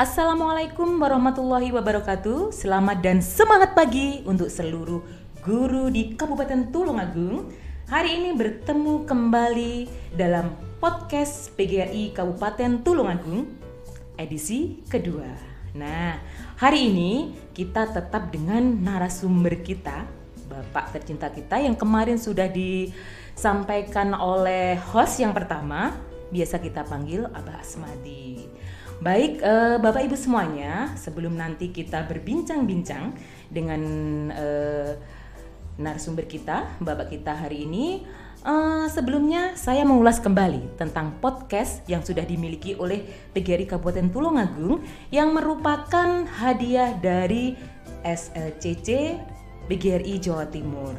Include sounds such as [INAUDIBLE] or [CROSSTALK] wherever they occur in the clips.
Assalamualaikum warahmatullahi wabarakatuh. Selamat dan semangat pagi untuk seluruh guru di Kabupaten Tulungagung. Hari ini bertemu kembali dalam podcast PGRI Kabupaten Tulungagung edisi kedua. Nah, hari ini kita tetap dengan narasumber kita, Bapak tercinta kita yang kemarin sudah disampaikan oleh host yang pertama, biasa kita panggil Abah Asmadi. Baik, eh, Bapak Ibu semuanya, sebelum nanti kita berbincang-bincang dengan eh, narasumber kita, Bapak kita hari ini, eh, sebelumnya saya mengulas kembali tentang podcast yang sudah dimiliki oleh PGRI Kabupaten Tulungagung yang merupakan hadiah dari SLCC PGRI Jawa Timur.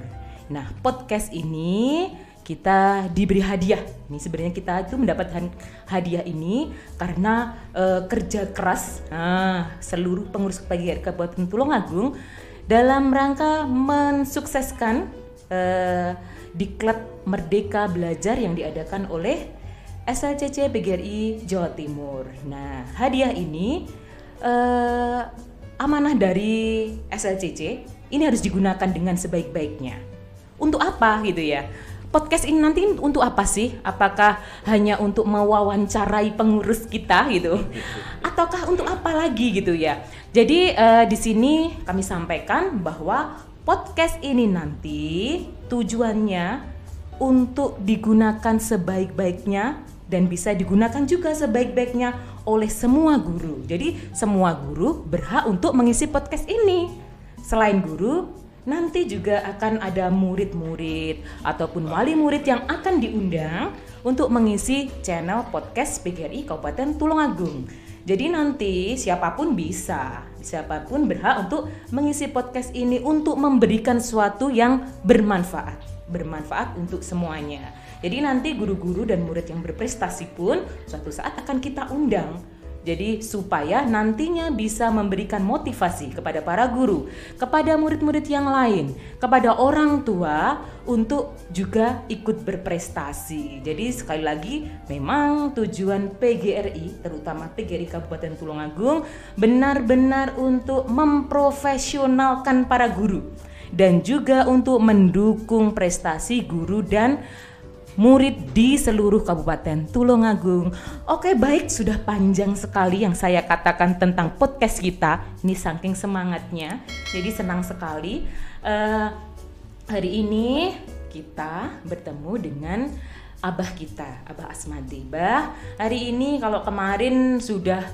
Nah, podcast ini kita diberi hadiah. Ini sebenarnya kita itu mendapatkan hadiah ini karena uh, kerja keras uh, seluruh pengurus PGRI Kabupaten Tulungagung dalam rangka mensukseskan uh, diklat Merdeka Belajar yang diadakan oleh SLCC PGRI Jawa Timur. Nah, hadiah ini uh, amanah dari SLCC ini harus digunakan dengan sebaik-baiknya. Untuk apa gitu ya? Podcast ini nanti untuk apa sih? Apakah hanya untuk mewawancarai pengurus kita gitu? [LAUGHS] Ataukah untuk apa lagi gitu ya? Jadi uh, di sini kami sampaikan bahwa podcast ini nanti tujuannya untuk digunakan sebaik-baiknya dan bisa digunakan juga sebaik-baiknya oleh semua guru. Jadi semua guru berhak untuk mengisi podcast ini. Selain guru, nanti juga akan ada murid-murid ataupun wali murid yang akan diundang untuk mengisi channel podcast PGRI Kabupaten Tulungagung. Jadi nanti siapa pun bisa, siapa pun berhak untuk mengisi podcast ini untuk memberikan sesuatu yang bermanfaat, bermanfaat untuk semuanya. Jadi nanti guru-guru dan murid yang berprestasi pun suatu saat akan kita undang jadi supaya nantinya bisa memberikan motivasi kepada para guru, kepada murid-murid yang lain, kepada orang tua untuk juga ikut berprestasi. Jadi sekali lagi memang tujuan PGRI terutama PGRI Kabupaten Tulungagung benar-benar untuk memprofesionalkan para guru dan juga untuk mendukung prestasi guru dan murid di seluruh Kabupaten Tulungagung. Oke, baik, sudah panjang sekali yang saya katakan tentang podcast kita. Ini saking semangatnya, jadi senang sekali. Uh, hari ini kita bertemu dengan abah kita, Abah Asmadi. Bah, hari ini kalau kemarin sudah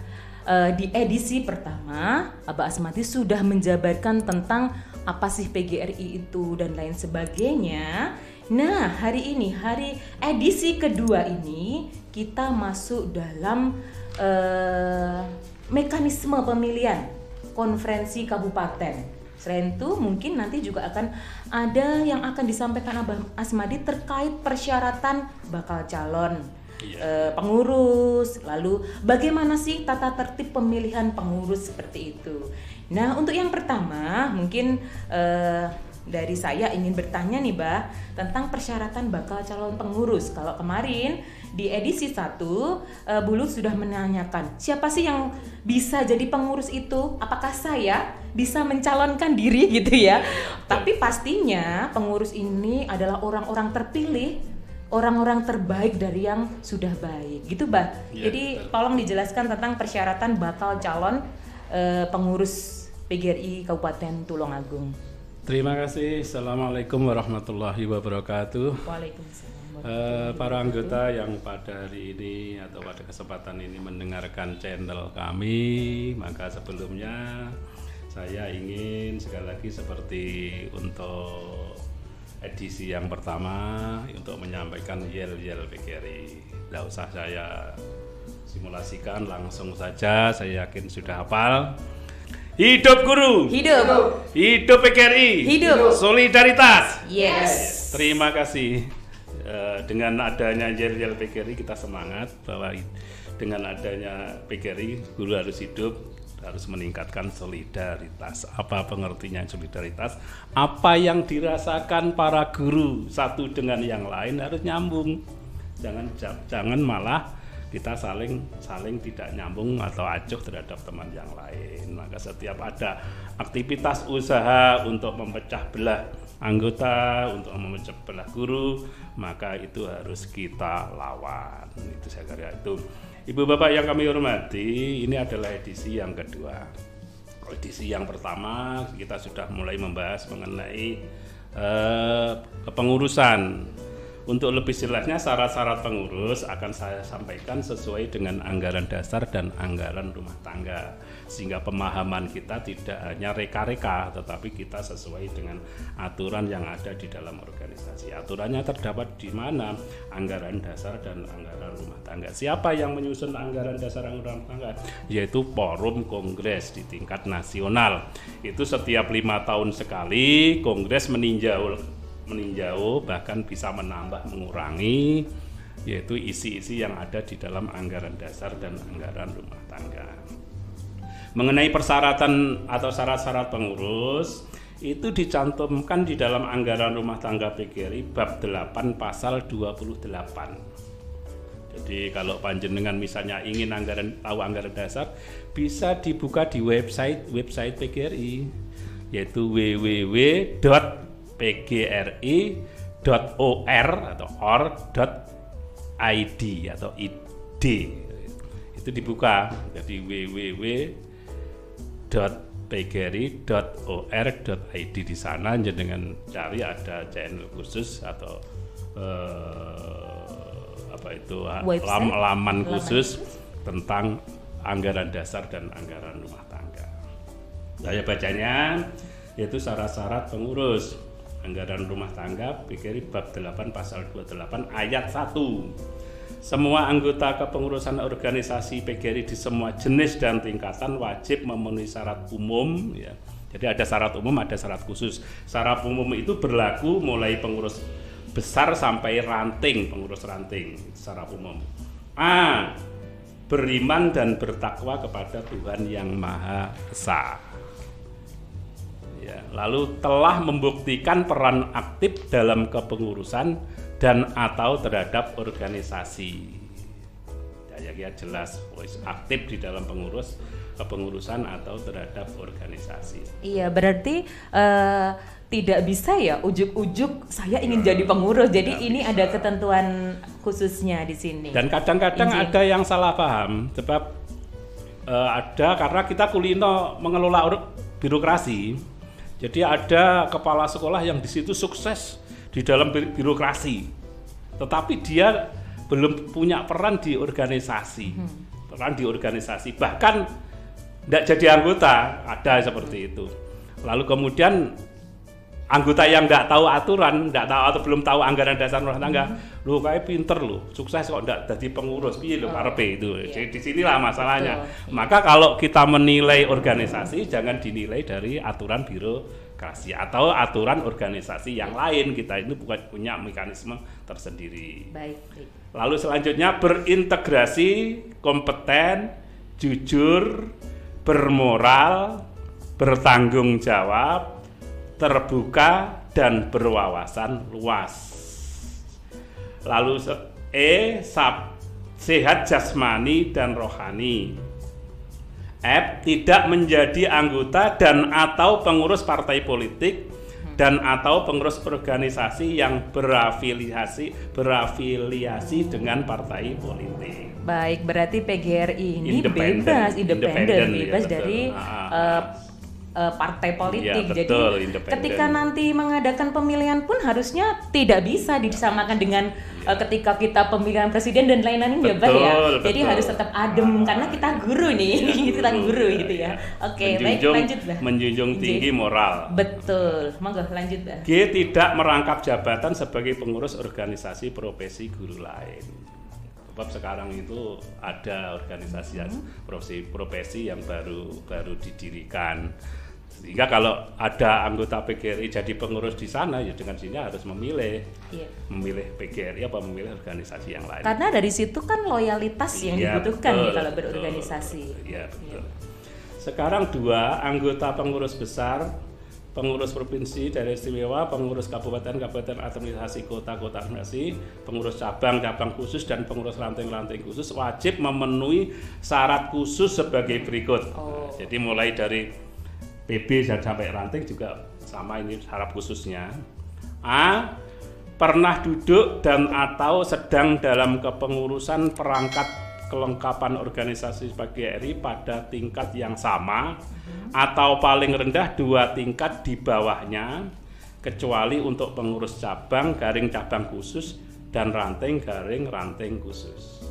uh, di edisi pertama, Abah Asmadi sudah menjabarkan tentang apa sih PGRI itu dan lain sebagainya. Nah, hari ini, hari edisi kedua ini, kita masuk dalam uh, mekanisme pemilihan konferensi kabupaten. Selain itu, mungkin nanti juga akan ada yang akan disampaikan Abah Asmadi terkait persyaratan bakal calon iya. uh, pengurus, lalu bagaimana sih tata tertib pemilihan pengurus seperti itu. Nah, untuk yang pertama, mungkin uh, dari saya ingin bertanya nih, Mbak, tentang persyaratan bakal calon pengurus. Kalau kemarin di edisi 1 uh, Bulu sudah menanyakan, siapa sih yang bisa jadi pengurus itu? Apakah saya bisa mencalonkan diri [LAUGHS] gitu ya? Tapi pastinya pengurus ini adalah orang-orang terpilih orang-orang terbaik dari yang sudah baik gitu Mbak. Ya, Jadi betul. tolong dijelaskan tentang persyaratan bakal calon uh, pengurus PGRI Kabupaten Tulungagung. Terima kasih. Assalamualaikum warahmatullahi wabarakatuh. Waalaikumsalam. Uh, para anggota yang pada hari ini atau pada kesempatan ini mendengarkan channel kami, maka sebelumnya saya ingin sekali lagi seperti untuk edisi yang pertama untuk menyampaikan yel-yel PGRI. Tidak usah saya simulasikan langsung saja, saya yakin sudah hafal Hidup guru. Hidup. Hidup PKRI. Hidup. Solidaritas. Yes. Terima kasih. Uh, dengan adanya yel-yel PKRI kita semangat bahwa dengan adanya PKRI guru harus hidup harus meningkatkan solidaritas. Apa pengertian solidaritas? Apa yang dirasakan para guru satu dengan yang lain harus nyambung. Jangan jangan malah kita saling saling tidak nyambung atau acuh terhadap teman yang lain. Maka setiap ada aktivitas usaha untuk memecah belah anggota, untuk memecah belah guru, maka itu harus kita lawan. Itu saya kira itu. Ibu Bapak yang kami hormati, ini adalah edisi yang kedua. Edisi yang pertama kita sudah mulai membahas mengenai eh, kepengurusan untuk lebih jelasnya syarat-syarat pengurus akan saya sampaikan sesuai dengan anggaran dasar dan anggaran rumah tangga sehingga pemahaman kita tidak hanya reka-reka tetapi kita sesuai dengan aturan yang ada di dalam organisasi. Aturannya terdapat di mana? Anggaran dasar dan anggaran rumah tangga. Siapa yang menyusun anggaran dasar dan rumah tangga? Yaitu Forum Kongres di tingkat nasional. Itu setiap lima tahun sekali Kongres meninjau meninjau bahkan bisa menambah mengurangi yaitu isi-isi yang ada di dalam anggaran dasar dan anggaran rumah tangga. Mengenai persyaratan atau syarat-syarat pengurus itu dicantumkan di dalam anggaran rumah tangga PGRI bab 8 pasal 28. Jadi kalau panjenengan misalnya ingin anggaran tahu anggaran dasar bisa dibuka di website website PGRI yaitu www pgri.or atau or.id atau id itu dibuka jadi www.pgri.or.id di sana. Dengan cari ada channel khusus atau eh, apa itu lam, laman khusus. tentang anggaran dasar dan anggaran rumah tangga. Saya bacanya yaitu syarat-syarat pengurus anggaran rumah tangga PGRI bab 8 pasal 28 ayat 1 semua anggota kepengurusan organisasi PGRI di semua jenis dan tingkatan wajib memenuhi syarat umum ya. Jadi ada syarat umum, ada syarat khusus. Syarat umum itu berlaku mulai pengurus besar sampai ranting, pengurus ranting secara umum. A. Beriman dan bertakwa kepada Tuhan yang Maha Esa ya, lalu telah membuktikan peran aktif dalam kepengurusan dan atau terhadap organisasi. Ya, ya jelas, aktif di dalam pengurus kepengurusan atau terhadap organisasi. Iya, berarti uh, tidak bisa ya ujuk-ujuk saya ingin jadi pengurus. Jadi ini bisa. ada ketentuan khususnya di sini. Dan kadang-kadang ada yang salah paham sebab uh, ada karena kita kulino mengelola birokrasi jadi ada kepala sekolah yang di situ sukses di dalam birokrasi, tetapi dia belum punya peran di organisasi, hmm. peran di organisasi, bahkan tidak jadi anggota, ada seperti itu. Lalu kemudian anggota yang nggak tahu aturan, nggak tahu atau belum tahu anggaran dasar rumah tangga, hmm. lu kayak pinter lu, sukses kok nggak jadi pengurus, piye lo oh, itu. Iya. Jadi di sinilah masalahnya. Betul. Maka kalau kita menilai organisasi, jangan dinilai dari aturan birokrasi atau aturan organisasi yang lain. Kita itu bukan punya mekanisme tersendiri. Baik. Lalu selanjutnya berintegrasi, kompeten, jujur, bermoral, bertanggung jawab, terbuka dan berwawasan luas. Lalu E sab, sehat jasmani dan rohani. F tidak menjadi anggota dan atau pengurus partai politik dan atau pengurus organisasi yang berafiliasi berafiliasi dengan partai politik. Baik, berarti PGRI ini independen, bebas, independen, bebas ya, dari uh, uh, partai politik. Ya, betul, Jadi ketika nanti mengadakan pemilihan pun harusnya tidak bisa disamakan dengan ya. uh, ketika kita pemilihan presiden dan lain-lain ya, Pak ya. Jadi harus tetap adem karena kita guru nih, ya, [LAUGHS] kita guru gitu ya. Oke, okay, baik lanjut, Mbak. Menjunjung tinggi moral. Betul. Monggo lanjut, Mbak. G tidak merangkap jabatan sebagai pengurus organisasi profesi guru lain sebab sekarang itu ada organisasi hmm. profesi profesi yang baru baru didirikan sehingga kalau ada anggota PGRI jadi pengurus di sana ya dengan sini harus memilih iya. memilih PGRI apa memilih organisasi yang lain karena dari situ kan loyalitas yang ya, dibutuhkan betul, ya kalau berorganisasi betul, ya betul sekarang dua anggota pengurus besar pengurus provinsi daerah istimewa, pengurus kabupaten, kabupaten administrasi kota, kota administrasi, pengurus cabang, cabang khusus dan pengurus ranting-ranting khusus wajib memenuhi syarat khusus sebagai berikut. Oh. Jadi mulai dari PB sampai ranting juga sama ini syarat khususnya. A pernah duduk dan atau sedang dalam kepengurusan perangkat kelengkapan organisasi sebagai RI pada tingkat yang sama atau paling rendah dua tingkat di bawahnya kecuali untuk pengurus cabang garing cabang khusus dan ranting garing ranting khusus.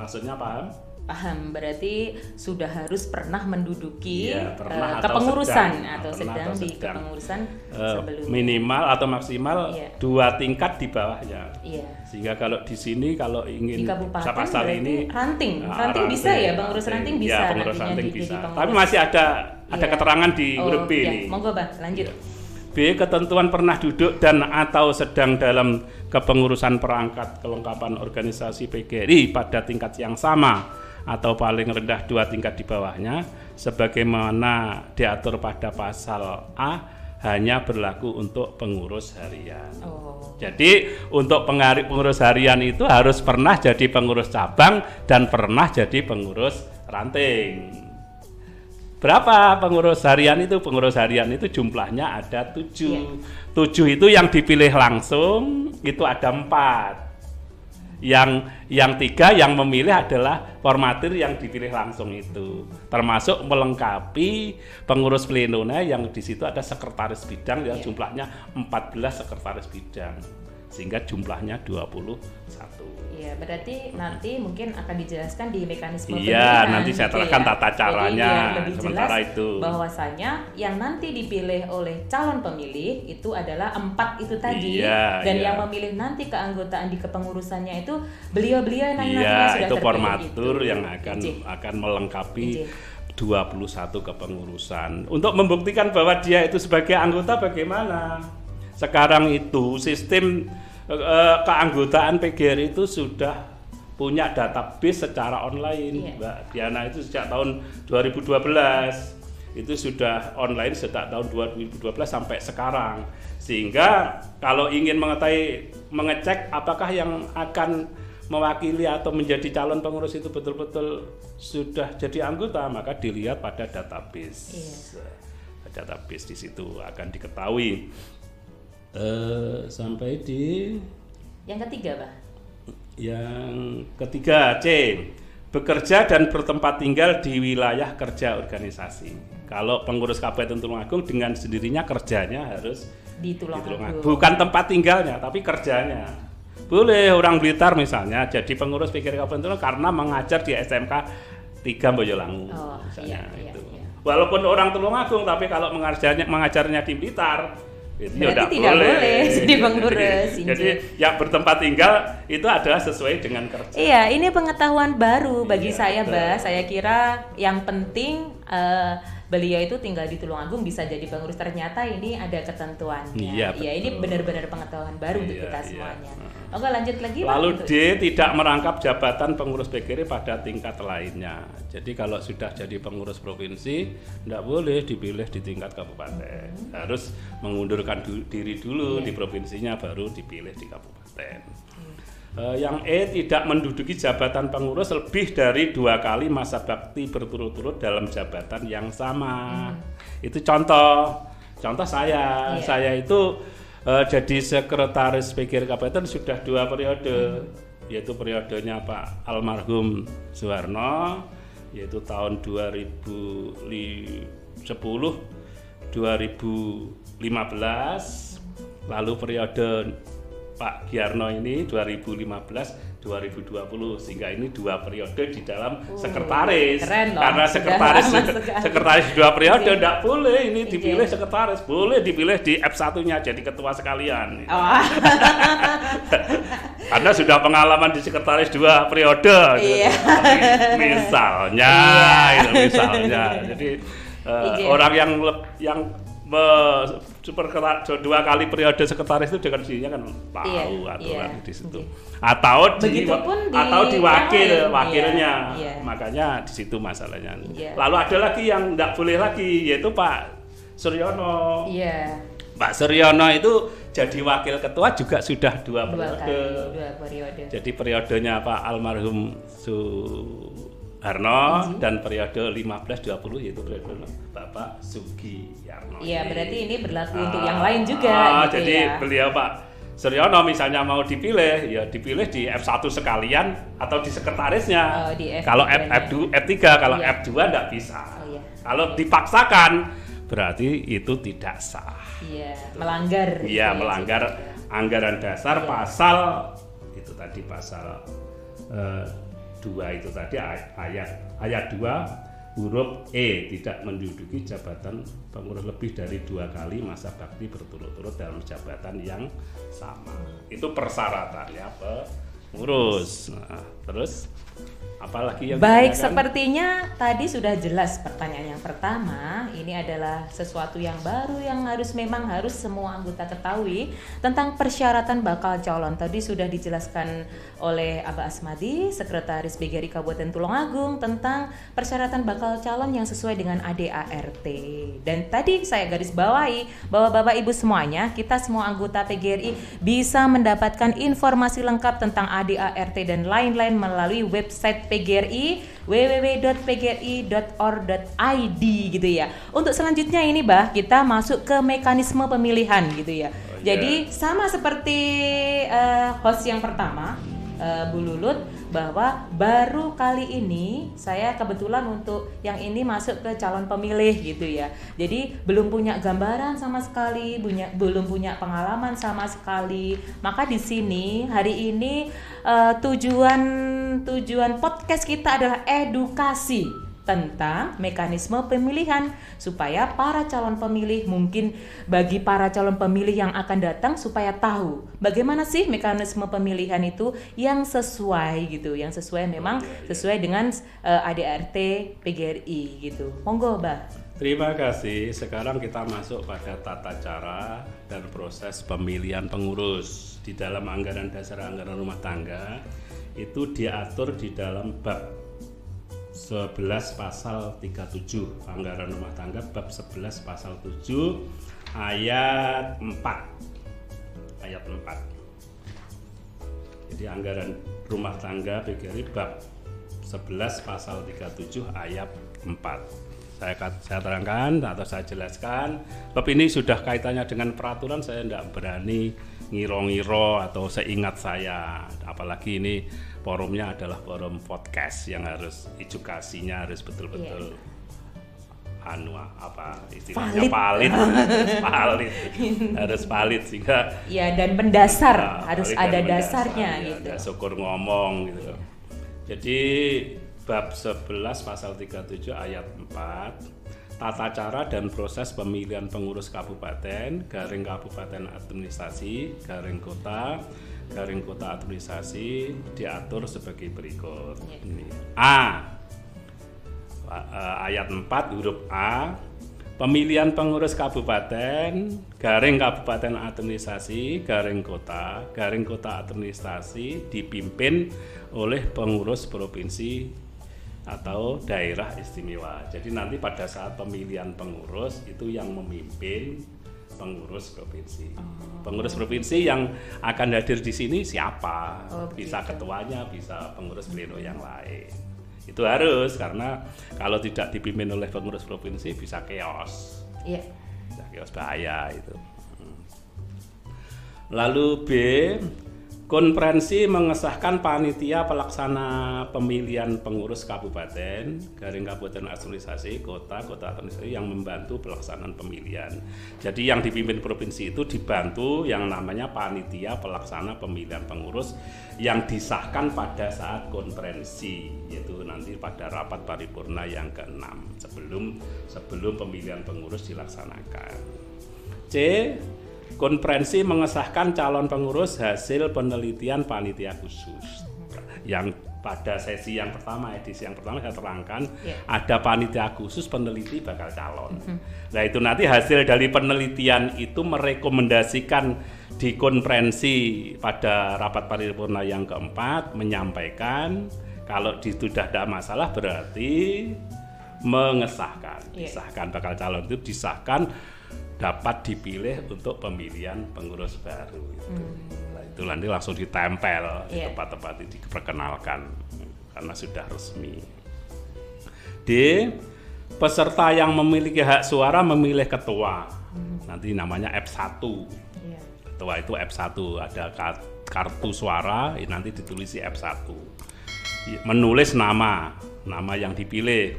Maksudnya paham? Paham, berarti sudah harus pernah menduduki Iya, pernah atau kepengurusan sedang. atau sedang atau di sedang. kepengurusan Eh, sebelumnya. minimal atau maksimal Iya. dua tingkat di bawahnya. Iya. Sehingga kalau di sini kalau ingin Di kabupaten ini ranting. Nah, ranting bisa ya, pengurus ranting bisa Ya, pengurus ranting di- bisa. Tapi masih ada ada Iya. keterangan di Oh, huruf B iya. ini. Monggo, Bang, lanjut. Iya. B. Ketentuan pernah duduk dan atau sedang dalam kepengurusan perangkat kelengkapan organisasi PGRI pada tingkat yang sama atau paling rendah dua tingkat di bawahnya sebagaimana diatur pada pasal A hanya berlaku untuk pengurus harian. Oh. Jadi untuk pengurus harian itu harus pernah jadi pengurus cabang dan pernah jadi pengurus ranting. Berapa pengurus harian itu? Pengurus harian itu jumlahnya ada tujuh. Tujuh itu yang dipilih langsung itu ada empat. Yang yang tiga yang memilih adalah formatir yang dipilih langsung itu, termasuk melengkapi pengurus plenonya yang di situ ada sekretaris bidang yang Iya. jumlahnya 14 sekretaris bidang sehingga jumlahnya 21. Iya, berarti nanti mungkin akan dijelaskan di mekanisme Iya, nanti saya gitu terangkan ya. tata Jadi caranya, biar lebih sementara jelas itu. bahwasanya yang nanti dipilih oleh calon pemilih itu adalah empat itu tadi Iya, dan iya. yang memilih nanti keanggotaan di kepengurusannya itu beliau-beliau yang Iya, sudah itu formatur itu. yang akan Ije. akan melengkapi Ije. 21 kepengurusan. Untuk membuktikan bahwa dia itu sebagai anggota bagaimana? Sekarang itu sistem keanggotaan PGRI itu sudah punya database secara online, Iya. Mbak Diana. Itu sejak tahun 2012 itu sudah online sejak tahun 2012 sampai sekarang. Sehingga kalau ingin mengetahui mengecek apakah yang akan mewakili atau menjadi calon pengurus itu betul-betul sudah jadi anggota maka dilihat pada database. Iya. database di situ akan diketahui Eh, sampai di Yang ketiga, Pak. yang ketiga C bekerja dan bertempat tinggal di wilayah kerja organisasi. Kalau pengurus Kabupaten Tulungagung dengan sendirinya kerjanya harus Di Tulungagung. Bukan tempat tinggalnya, tapi kerjanya. Boleh orang Blitar misalnya jadi pengurus PGRI Kabupaten Tulungagung karena mengajar di SMK 3 Boyolangu Oh, misalnya iya, iya, itu. iya. Walaupun orang Tulungagung tapi kalau mengajarnya mengajarnya di Blitar itu ya Berarti nggak tidak boleh [LAUGHS] jadi pengurus, Jadi, jadi yang bertempat tinggal itu adalah sesuai dengan kerja. Iya, ini pengetahuan baru bagi Iya, saya, betul. Mbak. Saya kira yang penting eh, beliau itu tinggal di Tulungagung bisa jadi pengurus. Ternyata ini ada ketentuannya. Iya, ini betul. benar-benar pengetahuan baru untuk Iya, kita iya. semuanya. Oke, lanjut lagi. Lalu untuk- D tidak merangkap jabatan pengurus PGRI pada tingkat lainnya. Jadi kalau sudah jadi pengurus provinsi, tidak boleh dipilih di tingkat kabupaten. Harus mengundurkan du- diri dulu Iya. di provinsinya, baru dipilih di kabupaten. Eh, yang E tidak menduduki jabatan pengurus lebih dari dua kali masa bakti berturut-turut dalam jabatan yang sama. Itu contoh. Contoh saya, Iya. saya itu eh, jadi sekretaris PGRI Kabupaten sudah dua periode, yaitu periodenya Pak almarhum Soeharno, yaitu tahun 2010, 2015, lalu periode Pak Giarno ini 2015 2020 sehingga ini dua periode di dalam Uh, sekretaris keren loh. karena sekretaris sekretaris dua periode Iya. tidak boleh ini Iya. dipilih sekretaris boleh dipilih di F1-nya jadi ketua sekalian Oh, [LAUGHS] karena sudah pengalaman di sekretaris dua periode gitu. Iya. Misalnya Iya. itu misalnya jadi Iya. orang yang yang me- super dua kali periode sekretaris itu dengan sendirinya kan tahu Iya, aturan iya. di situ Iya. atau di di atau diwakil lain. wakilnya Iya, iya. makanya di situ masalahnya Iya. lalu ada lagi yang tidak boleh lagi yaitu Pak Suryono. Iya. Pak Suryono itu jadi wakil ketua juga sudah dua, Dua periode. kali, dua periode. Jadi periodenya Pak almarhum Suharno dan periode 15-20 yaitu periode Bapak Sugi Yarno. Iya, berarti ini berlaku Ah, untuk yang lain juga ah, gitu jadi ya. beliau Pak Suryono misalnya mau dipilih, ya dipilih di F1 sekalian atau di sekretarisnya. Oh, di F3 kalau F, nya. F2, F3, kalau Iya. F2 enggak bisa. Oh, iya. Kalau dipaksakan berarti itu tidak sah. Iya, melanggar. gitu Iya, ya, melanggar sifatnya. anggaran dasar Iya. pasal itu tadi pasal eh, dua itu tadi ay- ayat ayat 2 huruf E tidak menduduki jabatan pengurus lebih dari dua kali masa bakti berturut-turut dalam jabatan yang sama. Itu persyaratannya pengurus. Nah, terus apalagi yang Baik, sepertinya tadi sudah jelas pertanyaan yang pertama. Ini adalah sesuatu yang baru yang harus memang harus semua anggota ketahui tentang persyaratan bakal calon. Tadi sudah dijelaskan oleh Aba Asmadi, Sekretaris BGRI Kabupaten Tulungagung tentang persyaratan bakal calon yang sesuai dengan ADART. Dan tadi saya garis bawahi bahwa Bapak Ibu semuanya, kita semua anggota PGRI bisa mendapatkan informasi lengkap tentang ADART dan lain-lain melalui website PGRI www.pgri.or.id gitu ya. Untuk selanjutnya ini Bah, kita masuk ke mekanisme pemilihan gitu ya. Oh, Jadi sama seperti eh, host yang pertama eh, Bu Lulut bahwa baru kali ini saya kebetulan untuk yang ini masuk ke calon pemilih gitu ya. Jadi belum punya gambaran sama sekali, punya belum punya pengalaman sama sekali. Maka di sini hari ini eh, tujuan tujuan podcast kita adalah edukasi tentang mekanisme pemilihan supaya para calon pemilih mungkin bagi para calon pemilih yang akan datang supaya tahu bagaimana sih mekanisme pemilihan itu yang sesuai gitu yang sesuai memang sesuai dengan eh, ADRT PGRI gitu. Monggo Mbak. Terima kasih. Sekarang kita masuk pada tata cara dan proses pemilihan pengurus. Di dalam anggaran dasar anggaran rumah tangga itu diatur di dalam bab 11 pasal 37 anggaran rumah tangga bab 11 pasal 7 ayat 4 ayat 4 jadi anggaran rumah tangga PGRI bab 11 pasal 37 ayat 4 saya, saya terangkan atau saya jelaskan. Bab ini sudah kaitannya dengan peraturan. Saya tidak berani ngiro-ngiro atau seingat saya. Apalagi ini forumnya adalah forum podcast yang harus edukasinya harus betul-betul anu apa istilahnya? Valid. valid. [LAUGHS] Valid. Harus valid sehingga ya dan mendasar. Nah, harus ada mendasar, dasarnya ya, gitu. ada syukur ngomong gitu. Jadi bab 11 pasal 37 ayat 4 tata cara dan proses pemilihan pengurus kabupaten garing kabupaten administrasi garing kota garing kota administrasi diatur sebagai berikut. Ya. ini. A. Eh, ayat 4 huruf A. Pemilihan pengurus kabupaten garing kabupaten administrasi garing kota garing kota administrasi dipimpin oleh pengurus provinsi atau daerah istimewa. Jadi nanti pada saat pemilihan pengurus itu yang memimpin pengurus provinsi. Pengurus provinsi yang akan hadir di sini siapa? Oh, bisa begitu. ketuanya bisa pengurus pleno yang lain. Itu harus karena kalau tidak dipimpin oleh pengurus provinsi bisa chaos. Iya. Bisa chaos bahaya itu. Hmm. lalu B konferensi mengesahkan panitia pelaksana pemilihan pengurus kabupaten garing kabupaten administrasi kota kota administrasi yang membantu pelaksanaan pemilihan jadi yang dipimpin provinsi itu dibantu yang namanya panitia pelaksana pemilihan pengurus yang disahkan pada saat konferensi yaitu nanti pada rapat paripurna yang keenam sebelum sebelum pemilihan pengurus dilaksanakan C. Konferensi mengesahkan calon pengurus hasil penelitian panitia khusus. Yang pada sesi yang pertama, edisi yang pertama saya terangkan Iya. ada panitia khusus peneliti bakal calon. Nah itu nanti hasil dari penelitian itu merekomendasikan di konferensi pada rapat paripurna yang keempat menyampaikan kalau di- sudah ada masalah berarti mengesahkan, Iya. disahkan bakal calon itu disahkan dapat dipilih untuk pemilihan pengurus baru. Itu. Nah, itu nanti langsung ditempel di Hmm. Iya. tempat-tempat itu diperkenalkan karena sudah resmi. D. Peserta yang memiliki hak suara memilih ketua. Hmm. Nanti namanya F1 Iya. ketua itu F1 ada ka- kartu suara nanti ditulisi F1 I- menulis nama nama yang dipilih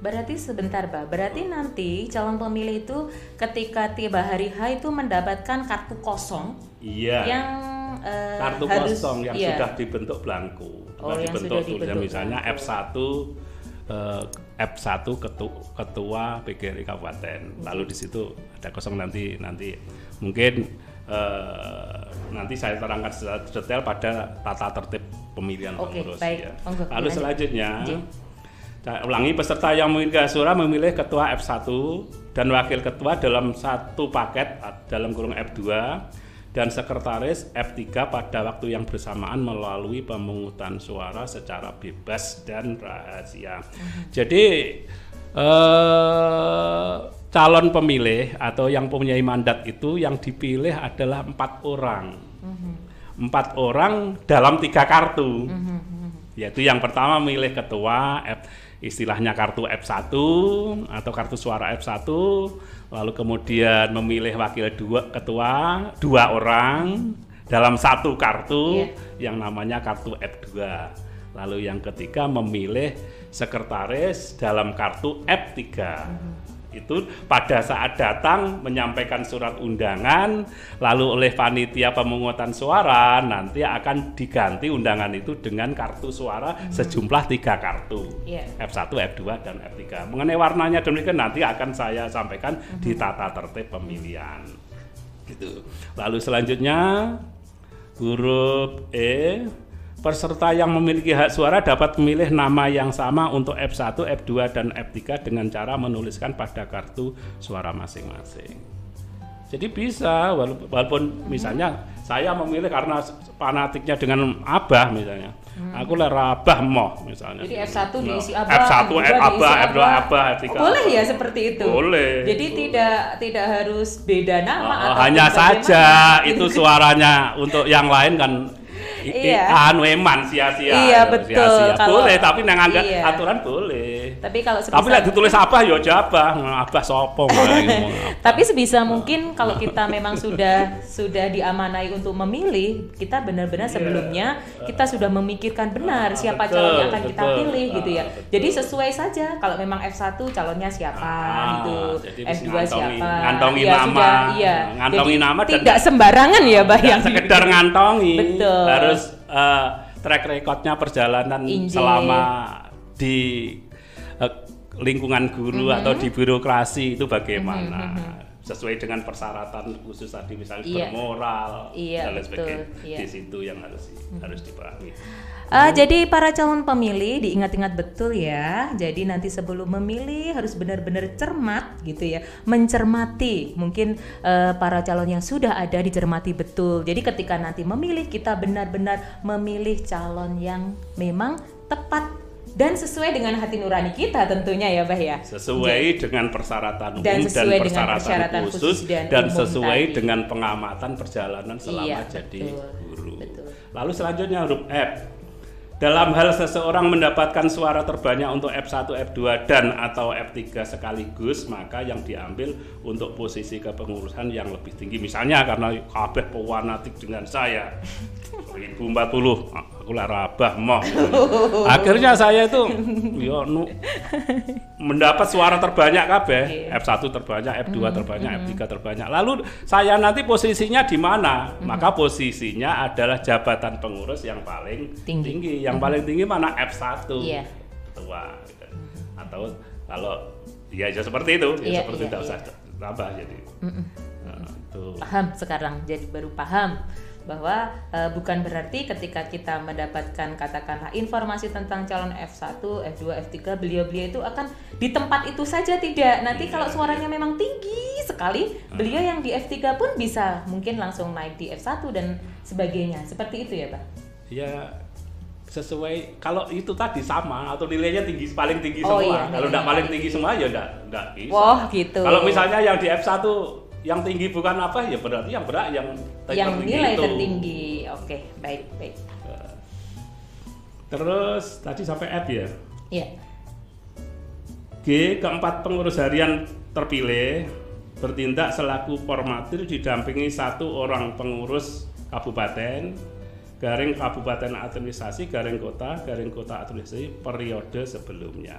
Berarti sebentar, Pak. Berarti nanti calon pemilih itu ketika tiba hari H itu mendapatkan kartu kosong iya yang eh, kartu harus- kosong yang iya. sudah dibentuk belangko Oh, yang sudah tulisan dibentuk misalnya belangko. F1 eh, F1 ketu- ketua PGRI Kabupaten lalu di situ ada kosong nanti nanti mungkin eh, nanti saya terangkan secara detail pada tata tertib pemilihan pengurus baik. ya. Lalu lanjut. selanjutnya Ji. Saya ulangi peserta yang memiliki hak suara memilih ketua F1 dan wakil ketua dalam satu paket dalam kurung F2 dan sekretaris F3 pada waktu yang bersamaan melalui pemungutan suara secara bebas dan rahasia. Jadi eh, calon pemilih atau yang mempunyai mandat itu yang dipilih adalah empat orang. Empat orang dalam tiga kartu yaitu yang pertama milih ketua F, istilahnya kartu F1 atau kartu suara F1 lalu kemudian memilih wakil dua ketua dua orang dalam satu kartu Iya. yang namanya kartu F2 lalu yang ketiga memilih sekretaris dalam kartu F3 itu pada saat datang menyampaikan surat undangan lalu oleh panitia pemungutan suara nanti akan diganti undangan itu dengan kartu suara sejumlah tiga kartu. Iya. F1, F2 dan F3 mengenai warnanya demikian nanti akan saya sampaikan di tata tertib pemilihan. Gitu. Lalu selanjutnya huruf E peserta yang memiliki hak suara dapat memilih nama yang sama untuk F1, F2 dan F3 dengan cara menuliskan pada kartu suara masing-masing. Jadi bisa walaupun, misalnya saya memilih karena fanatiknya dengan Abah misalnya. Aku lara Abah moh misalnya. Jadi F1 diisi Nah, Abah, F1 F2 diisi Abah, F2 Abah, F3. Oh, boleh ya seperti itu? Boleh. Jadi tidak tidak harus beda nama Oh, atau hanya saja itu suaranya untuk yang lain kan Iya. anu eman sia-sia. Iya, ya, betul. sia-sia. Kalau- boleh, tapi nang iya. aturan boleh. Tapi kalau Tapi sebisa- lek ditulis apa ya jabah, abah sopo mulai ngomong apa. Tapi sebisa mungkin kalau kita memang sudah sudah diamanai untuk memilih, kita benar-benar sebelumnya kita sudah memikirkan benar Ah, siapa betul, calon yang akan kita betul. pilih gitu ya. Ah, betul. Jadi sesuai saja kalau memang F1 calonnya siapa Ah, gitu, jadi F2 ngantongi- siapa. ngantongi Ya, nama. sudah, iya. Ngantongi Jadi nama dan- tidak sembarangan ya, Bah yang sekedar ngantongi. Betul. Harus eh, track recordnya perjalanan Injil. selama di lingkungan guru Mhm. atau di birokrasi itu bagaimana. Sesuai dengan persyaratan khusus tadi misalnya Iya. bermoral Iya, dan lain sebagainya. Iya. Di situ yang harus harus dipahami. Ah, jadi para calon pemilih diingat-ingat betul ya. Jadi nanti sebelum memilih harus benar-benar cermat gitu ya, mencermati. Mungkin eh, para calon yang sudah ada dicermati betul. Jadi ketika nanti memilih kita benar-benar memilih calon yang memang tepat dan sesuai dengan hati nurani kita tentunya ya, Bah ya. sesuai dengan persyaratan umum Dan dan, sesuai persyaratan, persyaratan khusus, khusus dan dan, sesuai tadi. dengan pengamatan perjalanan selama Iya, jadi betul, guru. betul. Lalu selanjutnya huruf F. Dalam hal seseorang mendapatkan suara terbanyak untuk F1, F2 dan atau F3 sekaligus, maka yang diambil untuk posisi kepengurusan yang lebih tinggi. Misalnya karena kabeh pewanatik dengan saya. [LAUGHS] 2040 aku lah rabah moh. Akhirnya saya itu ya nu, mendapat suara terbanyak kabeh, Iya. F1 terbanyak, F2 terbanyak, F3 terbanyak. Lalu saya nanti posisinya di mana? Maka posisinya adalah jabatan pengurus yang paling Tinggi. tinggi. Yang paling tinggi mana? F1. Iya. Ketua. gitu. Atau kalau ya, ya seperti itu, ya Iya, seperti iya, tidak iya. usah tambah jadi. Nah, itu. paham sekarang jadi baru paham bahwa eh, bukan berarti ketika kita mendapatkan katakanlah informasi tentang calon F1, F2, F3 beliau-beliau itu akan di tempat itu saja tidak. Nanti Iya, kalau suaranya memang tinggi sekali, beliau yang di F3 pun bisa mungkin langsung naik di F1 dan sebagainya. Seperti itu ya, Pak? Ya sesuai kalau itu tadi sama atau nilainya tinggi paling tinggi Oh, semua. iya, kalau nilainya enggak paling tinggi semua ya enggak enggak bisa. Wah, gitu. Kalau misalnya yang di F1 yang tinggi bukan apa ya berarti yang berat yang yang tertinggi nilai itu. tertinggi. Oke, baik, baik. Terus tadi sampai F ya. Ya. G keempat pengurus harian terpilih bertindak selaku formatir didampingi satu orang pengurus kabupaten garing kabupaten administrasi garing kota garing kota administrasi periode sebelumnya.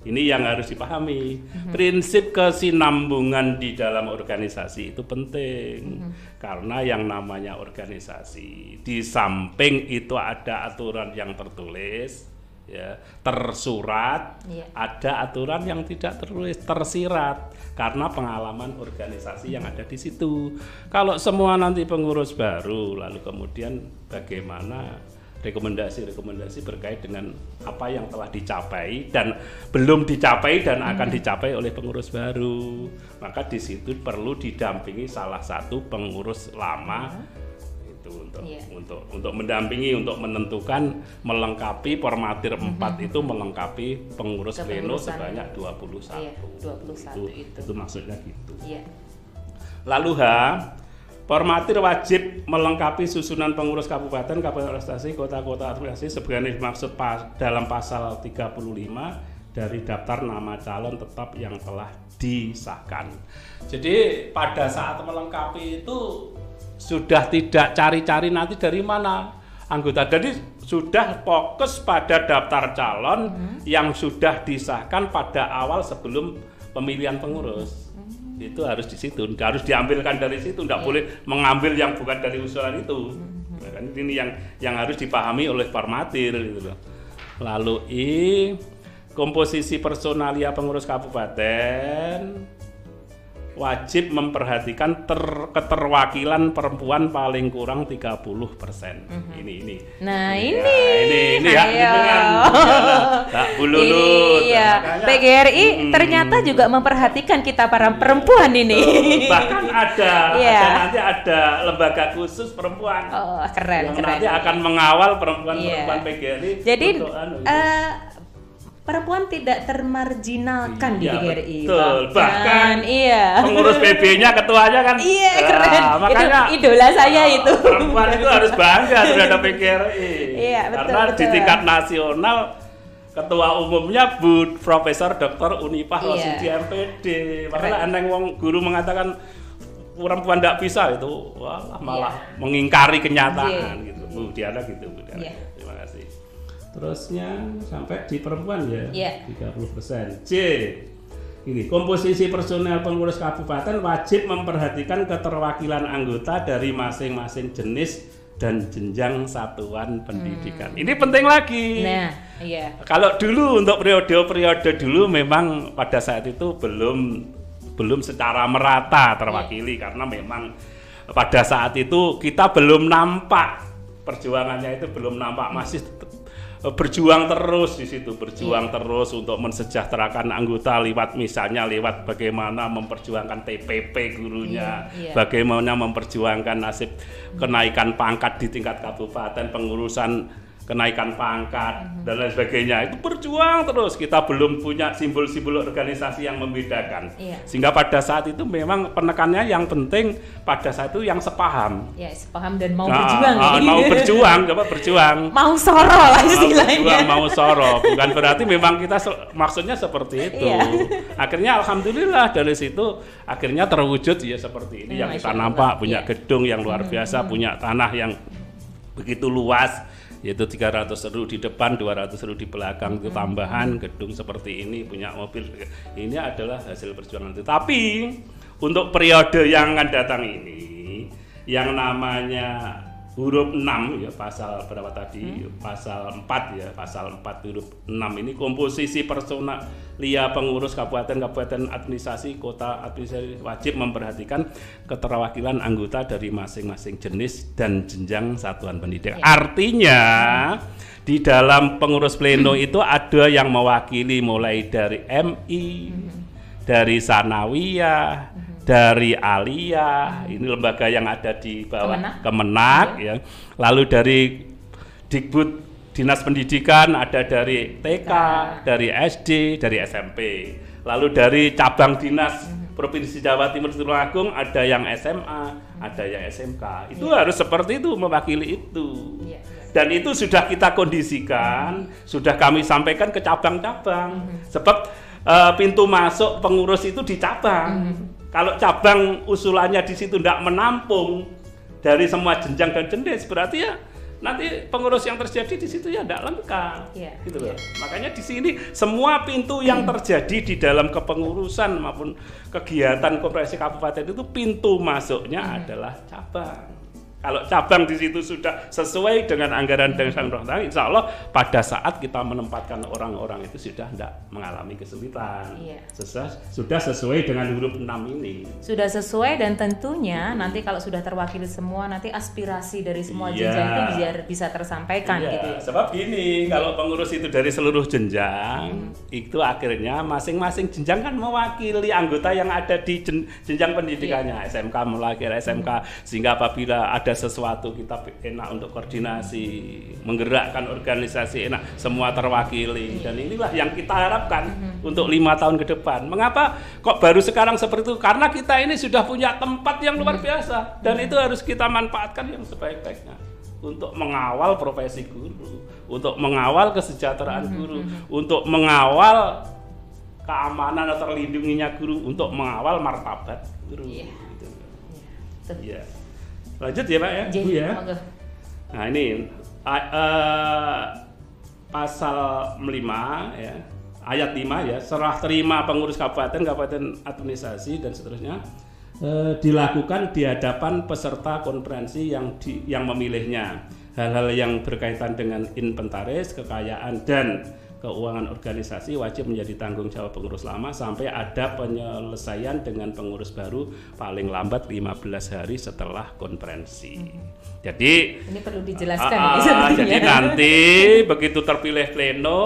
Ini yang harus dipahami. Prinsip kesinambungan di dalam organisasi itu penting. Karena yang namanya organisasi di samping itu ada aturan yang tertulis ya tersurat Iya. ada aturan yang tidak tertulis tersirat karena pengalaman organisasi yang ada di situ. Kalau semua nanti pengurus baru lalu kemudian bagaimana rekomendasi-rekomendasi berkait dengan apa yang telah dicapai dan belum dicapai dan akan Hmm. dicapai oleh pengurus baru. Maka di situ perlu didampingi salah satu pengurus lama itu untuk Iya. untuk untuk mendampingi untuk menentukan melengkapi formatir 4 itu melengkapi pengurus pleno sebanyak 21. Iya, 21 itu. itu maksudnya gitu. Iya. Lalu H Formatir wajib melengkapi susunan pengurus kabupaten, kabupaten administrasi, kota-kota administrasi sebagai dimaksud pa- dalam pasal 35 dari daftar nama calon tetap yang telah disahkan. Jadi pada saat melengkapi itu sudah tidak cari-cari nanti dari mana? Anggota. Jadi sudah fokus pada daftar calon yang sudah disahkan pada awal sebelum pemilihan pengurus. Itu harus di situ. Harus diambilkan dari situ. Tidak boleh mengambil yang bukan dari usulan itu. Ya kan, ini yang yang harus dipahami oleh formatir gitu loh. Lalu i komposisi personalia pengurus kabupaten wajib memperhatikan ter- keterwakilan perempuan paling kurang 30% ini ini Nah, Ya, ini. ini ini hak Ayo. jenengan [LAUGHS] tak bululut Iya, Makanya- PGRI Mm-mm. ternyata juga memperhatikan kita para perempuan ini. bahkan ada, Iya. ada nanti ada lembaga khusus perempuan Oh, keren, yang keren. nanti akan mengawal perempuan-perempuan Iya. PGRI Jadi untuk eh, perempuan tidak termarginalkan di Iya, PGRI. betul. Bahkan iya. pengurus PB-nya ketuanya kan Iya, Nah, keren. makanya Itu idola saya itu. perempuan itu harus bangga [LAUGHS] terhadap PGRI Iya, betul, karena di betul. tingkat nasional ketua umumnya Bu Profesor Dr. Unipah Iya. Rosidi MPD makanya aneh wong guru mengatakan perempuan tidak bisa itu wah malah Iya. mengingkari kenyataan Iya. gitu Bu Diana gitu Bu Diana Iya. terima kasih terusnya sampai di perempuan ya Iya. 30% C ini komposisi personel pengurus kabupaten wajib memperhatikan keterwakilan anggota dari masing-masing jenis dan jenjang satuan pendidikan. Ini penting lagi. Hmm. Nah, iya. Kalau dulu untuk periode-periode dulu memang pada saat itu belum belum secara merata terwakili karena memang pada saat itu kita belum nampak perjuangannya itu belum nampak masih berjuang terus di situ berjuang terus untuk mensejahterakan anggota lewat misalnya lewat bagaimana memperjuangkan TPP gurunya Iya, iya. bagaimana memperjuangkan nasib kenaikan pangkat di tingkat kabupaten pengurusan kenaikan pangkat Mhm. dan lain sebagainya itu berjuang terus kita belum punya simbol-simbol organisasi yang membedakan Iya. sehingga pada saat itu memang penekannya yang penting pada saat itu yang sepaham Ya, sepaham dan mau Nah, berjuang. ah, ini. mau berjuang coba berjuang [LAUGHS] Mau soro lah mau istilahnya. berjuang mau soro bukan berarti memang kita se- maksudnya seperti itu Iya. akhirnya alhamdulillah dari situ akhirnya terwujud ya seperti ini Ya, yang kita nampak punya Iya. gedung yang luar biasa punya tanah yang begitu luas yaitu 300 seru di depan 200 seru di belakang. Itu tambahan gedung seperti ini punya mobil. Ini adalah hasil perjuangan. Itu tapi untuk periode yang akan datang ini yang namanya huruf 6 ya pasal berapa tadi? Pasal 4 ya pasal 4 huruf 6 ini komposisi personalia pengurus kabupaten kabupaten administrasi kota administrasi wajib memperhatikan keterwakilan anggota dari masing-masing jenis dan jenjang satuan pendidikan artinya di dalam pengurus pleno itu ada yang mewakili mulai dari MI dari Sanawiyah, dari Aliyah, ini lembaga yang ada di bawah Kemenak. Kemenak, ya. Lalu dari Dikbud dinas pendidikan ada dari TK, dari SD, dari SMP. Lalu dari cabang dinas Provinsi Jawa Timur Tulungagung ada yang SMA, ada yang SMK. Itu harus seperti itu mewakili itu. Iya, iya. Dan itu sudah kita kondisikan, sudah kami sampaikan ke cabang-cabang. Sebab eh, pintu masuk pengurus itu di cabang. Kalau cabang usulannya di situ tidak menampung dari semua jenjang dan jendes, berarti ya nanti pengurus yang terjadi di situ ya tidak lengkap. Iya, Gitu loh. Makanya di sini semua pintu yang terjadi di dalam kepengurusan maupun kegiatan koperasi kabupaten itu pintu masuknya adalah cabang. Kalau cabang di situ sudah sesuai dengan anggaran dan tangga, insya Allah pada saat kita menempatkan orang-orang itu sudah tidak mengalami kesulitan. Iya. Sesuai- sudah sesuai dengan huruf 6 ini. Sudah sesuai dan tentunya nanti kalau sudah terwakili semua nanti aspirasi dari semua Iya. jenjang itu biar bisa tersampaikan Iya, gitu. Sebab gini, kalau pengurus itu dari seluruh jenjang, itu akhirnya masing-masing jenjang kan mewakili anggota yang ada di jen- jenjang pendidikannya. SMK mewakili SMK, sehingga apabila ada sesuatu kita enak untuk koordinasi, menggerakkan organisasi enak, semua terwakili. Dan inilah yang kita harapkan untuk lima tahun ke depan. Mengapa kok baru sekarang seperti itu? Karena kita ini sudah punya tempat yang luar biasa, dan itu harus kita manfaatkan yang sebaik-baiknya untuk mengawal profesi guru, untuk mengawal kesejahteraan guru, untuk mengawal keamanan atau terlindunginya guru, untuk mengawal martabat guru. Iya. Gitu. Tuh. Iya. Lanjut ya Pak ya, Jadi, Bu ya. monggo. Nah ini a- eh, pasal 5 ya, ayat 5 ya, serah terima pengurus kabupaten, kabupaten administrasi dan seterusnya eh, dilakukan di hadapan peserta konferensi yang di, yang memilihnya. Hal-hal yang berkaitan dengan inventaris, kekayaan dan keuangan organisasi wajib menjadi tanggung jawab pengurus lama sampai ada penyelesaian dengan pengurus baru paling lambat 15 hari setelah konferensi. Jadi Ini perlu dijelaskan ah, sepertinya. jadi nanti begitu terpilih pleno,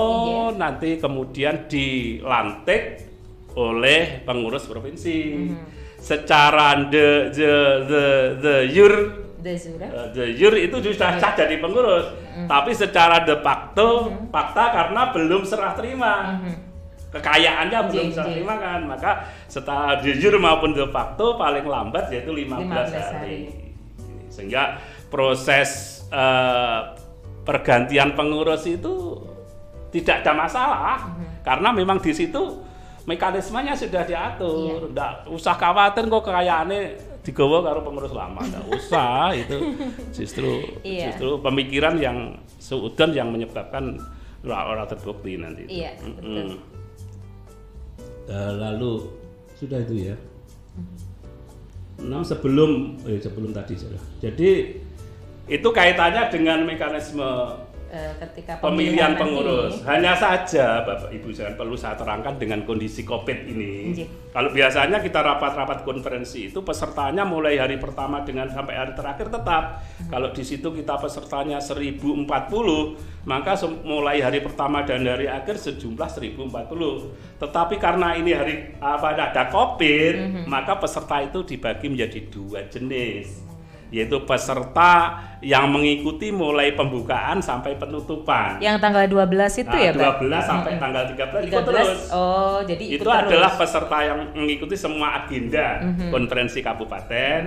Iya. nanti kemudian dilantik oleh pengurus provinsi. Mhm. Secara the the the the yur Uh, the yur itu sudah sah jadi pengurus, Mhm. tapi secara de facto fakta karena belum serah terima. Mhm. Kekayaannya belum Jeng, serah terima kan, maka setelah de jure maupun de facto paling lambat yaitu 15, 15 hari. hari. Sehingga proses eh, pergantian pengurus itu tidak ada masalah karena memang di situ mekanismenya sudah diatur. Nggak usah khawatir kok kekayaannya digawa karo pengurus lama, nggak usah [LAUGHS] itu justru Iya. justru pemikiran yang seudon yang menyebabkan orang terbukti nanti. Iya, Mm-mm. betul. Eh, lalu sudah itu ya. Enam sebelum eh, sebelum tadi sudah. Jadi itu kaitannya dengan mekanisme Eh, ketika pemilihan pengurus. Hanya saja Bapak Ibu jangan perlu saya terangkan dengan kondisi Covid ini. Nggih. Kalau biasanya kita rapat-rapat konferensi itu pesertanya mulai hari pertama dengan sampai hari terakhir tetap. Kalau di situ kita pesertanya 1040, maka mulai hari pertama dan hari akhir sejumlah 1040. Tetapi karena ini hari apa ada Covid, maka peserta itu dibagi menjadi dua jenis yaitu peserta yang mengikuti mulai pembukaan sampai penutupan. Yang tanggal 12 itu Nah, ya, Pak? 12 sampai tanggal 13, ikut 13. terus. Oh, jadi itu ikut terus. adalah peserta yang mengikuti semua agenda konferensi kabupaten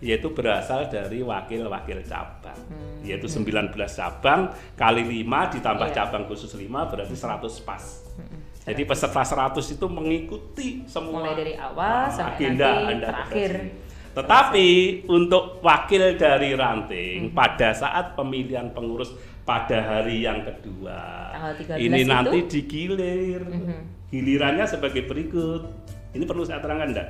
yaitu berasal dari wakil-wakil cabang. Yaitu 19 cabang kali 5 ditambah Iya. cabang khusus 5 berarti 100 pas. Jadi peserta 100 itu mengikuti semua Mulai dari awal ah, sampai agenda nanti Anda terakhir. konferensi. Tetapi untuk wakil dari ranting pada saat pemilihan pengurus pada hari yang kedua, Tanggal 13 ini itu? nanti digilir. Gilirannya sebagai berikut. Ini perlu saya terangkan enggak?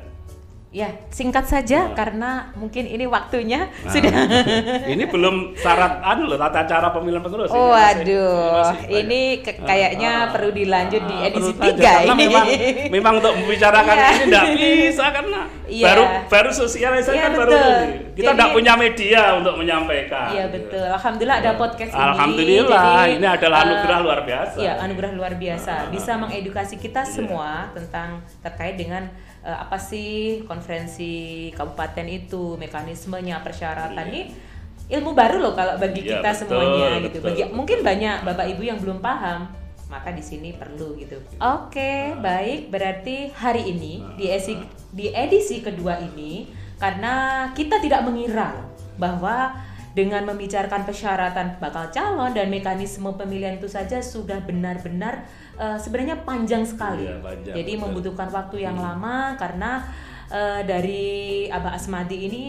Ya, singkat saja Nah. karena mungkin ini waktunya Nah, sudah. [LAUGHS] ini belum syarat anu loh tata cara pemilihan pengurus. Oh, Ini waduh, banyak. ini ke- kayaknya Ah, perlu dilanjut di ah, edisi perlu saja. tiga ini. Memang, memang untuk membicarakan Iya. ini tidak bisa karena Iya. baru baru sosialisasi Iya, kan baru betul. ini. Kita tidak punya media untuk menyampaikan. Iya betul. Alhamdulillah ada podcast ini. Alhamdulillah, ini adalah eh, anugerah luar biasa. Iya, anugerah luar biasa. Ah. Bisa mengedukasi kita Iya. semua tentang terkait dengan eh, apa sih konferensi kabupaten itu, mekanismenya, persyaratannya. Iya. ilmu baru loh kalau bagi Iya, kita betul, semuanya gitu. betul, Bagi betul. mungkin banyak Bapak Ibu yang belum paham, maka di sini perlu gitu. Oke, baik. Berarti hari ini di edisi di edisi kedua ini karena kita tidak mengira bahwa dengan membicarakan persyaratan bakal calon dan mekanisme pemilihan itu saja sudah benar-benar eh, sebenarnya panjang sekali. Iya, panjang, Jadi membutuhkan waktu yang lama karena eh, dari Abah Asmadi ini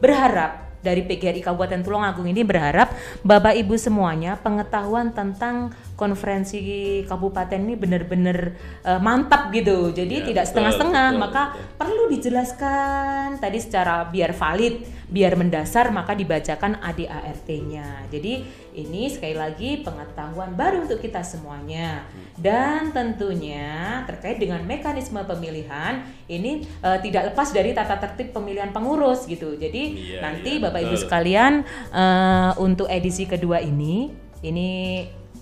berharap dari PGRI Kabupaten Tulungagung ini berharap Bapak Ibu semuanya pengetahuan tentang konferensi kabupaten ini benar-benar eh, mantap gitu. Jadi Ya, tidak setengah-setengah, maka betul. perlu dijelaskan tadi secara biar valid, biar mendasar maka dibacakan ADART-nya. Jadi ini sekali lagi pengetahuan baru untuk kita semuanya. Dan tentunya terkait dengan mekanisme pemilihan ini eh, tidak lepas dari tata tertib pemilihan pengurus gitu. Jadi Iya, nanti iya, Bapak Ibu sekalian eh, untuk edisi kedua ini ini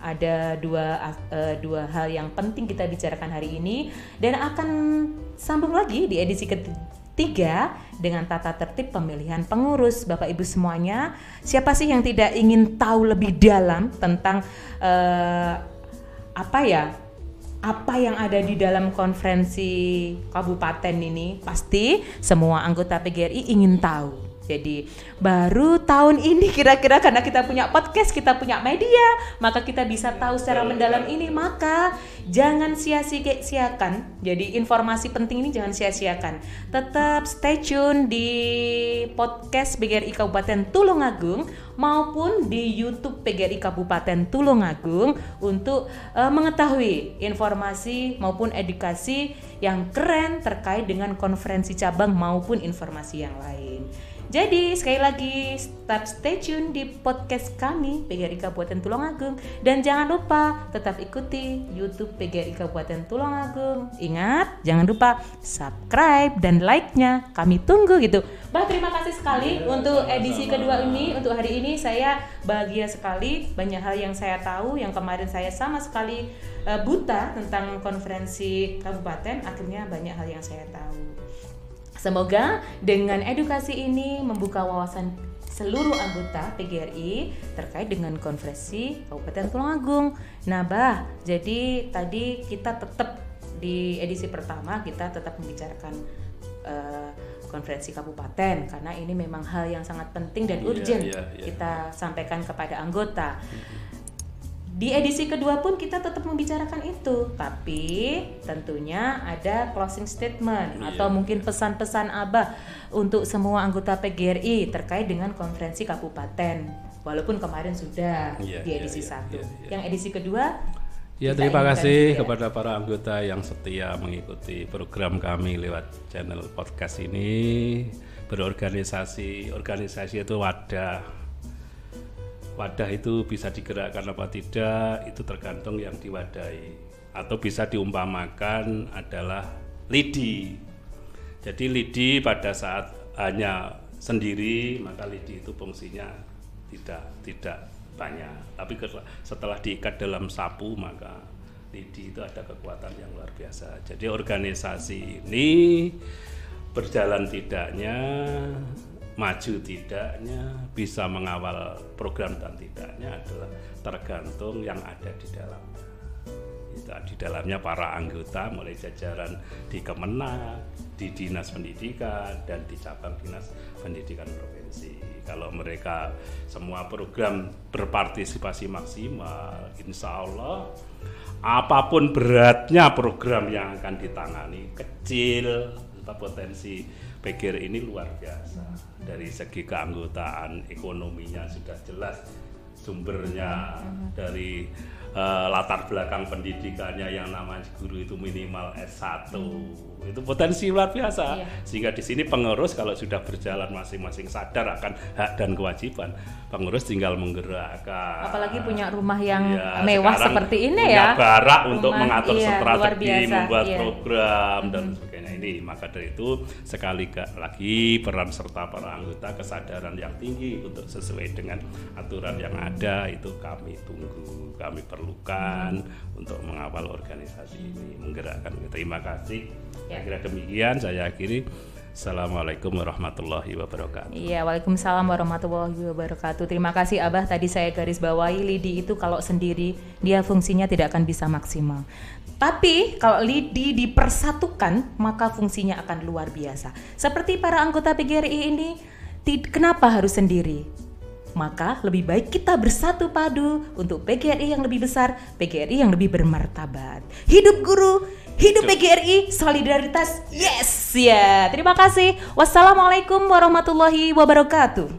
ada dua eh, dua hal yang penting kita bicarakan hari ini dan akan sambung lagi di edisi ketiga dengan tata tertib pemilihan pengurus Bapak Ibu semuanya. Siapa sih yang tidak ingin tahu lebih dalam tentang eh, apa ya? Apa yang ada di dalam konferensi kabupaten ini? Pasti semua anggota PGRI ingin tahu. Jadi baru tahun ini kira-kira karena kita punya podcast, kita punya media, maka kita bisa tahu secara mendalam ini. Maka jangan sia-siakan. Jadi informasi penting ini jangan sia-siakan. Tetap stay tune di podcast PGRI Kabupaten Tulungagung maupun di YouTube PGRI Kabupaten Tulungagung untuk eh, mengetahui informasi maupun edukasi yang keren terkait dengan konferensi cabang maupun informasi yang lain. Jadi sekali lagi tetap stay tune di podcast kami PGRI Kabupaten Tulungagung dan jangan lupa tetap ikuti YouTube PGRI Kabupaten Tulungagung. Ingat jangan lupa subscribe dan like-nya. Kami tunggu gitu. Bah terima kasih sekali untuk edisi kedua ini untuk hari ini saya bahagia sekali banyak hal yang saya tahu yang kemarin saya sama sekali eh, buta tentang konferensi kabupaten akhirnya banyak hal yang saya tahu. Semoga dengan edukasi ini membuka wawasan seluruh anggota PGRI terkait dengan konferensi Kabupaten Tulungagung. Nah, Bah, jadi tadi kita tetap di edisi pertama kita tetap membicarakan eh, konferensi kabupaten karena ini memang hal yang sangat penting dan Iya, urgent iya, iya. kita sampaikan kepada anggota. Di edisi kedua pun kita tetap membicarakan itu, tapi tentunya ada closing statement Iya. atau mungkin pesan-pesan Abah untuk semua anggota PGRI terkait dengan konferensi kabupaten. Walaupun kemarin sudah Iya, di iya, edisi iya, satu. iya, iya. Yang edisi kedua Ya terima kasih juga. kepada para anggota yang setia mengikuti program kami lewat channel podcast ini berorganisasi organisasi itu wadah wadah itu bisa digerakkan apa tidak itu tergantung yang diwadahi. Atau bisa diumpamakan adalah lidi. Jadi lidi pada saat hanya sendiri maka lidi itu fungsinya tidak tidak banyak. Tapi setelah diikat dalam sapu maka lidi itu ada kekuatan yang luar biasa. Jadi organisasi ini berjalan tidaknya maju tidaknya bisa mengawal program dan tidaknya adalah tergantung yang ada di dalamnya itu di dalamnya para anggota mulai jajaran di Kemenang, di Dinas Pendidikan dan di cabang Dinas Pendidikan Provinsi. Kalau mereka semua program berpartisipasi maksimal, insya Allah apa pun beratnya program yang akan ditangani kecil, potensi PGR ini luar biasa. Dari segi keanggotaan ekonominya sudah jelas sumbernya dari eh, latar belakang pendidikannya yang namanya guru itu minimal S1 itu potensi luar biasa Iya. sehingga di sini pengurus kalau sudah berjalan masing-masing sadar akan hak dan kewajiban pengurus tinggal menggerakkan apalagi punya rumah yang Iya, mewah seperti ini punya ya. barak untuk Rumah, mengatur iya, strategi membuat iya. program dan sebagainya ini maka dari itu sekali lagi peran serta para anggota kesadaran yang tinggi untuk sesuai dengan aturan yang ada itu kami tunggu kami perlukan untuk mengawal organisasi ini menggerakkan terima kasih Ya. saya kira demikian saya akhiri Assalamualaikum warahmatullahi wabarakatuh. Iya, Waalaikumsalam warahmatullahi wabarakatuh. Terima kasih Abah. Tadi saya garis bawahi lidi itu kalau sendiri dia fungsinya tidak akan bisa maksimal. Tapi kalau lidi dipersatukan maka fungsinya akan luar biasa. Seperti para anggota PGRI ini, kenapa harus sendiri? Maka lebih baik kita bersatu padu untuk PGRI yang lebih besar, PGRI yang lebih bermartabat. Hidup guru, Hidup PGRI, solidaritas, yes ya. Terima kasih. Wassalamualaikum warahmatullahi wabarakatuh.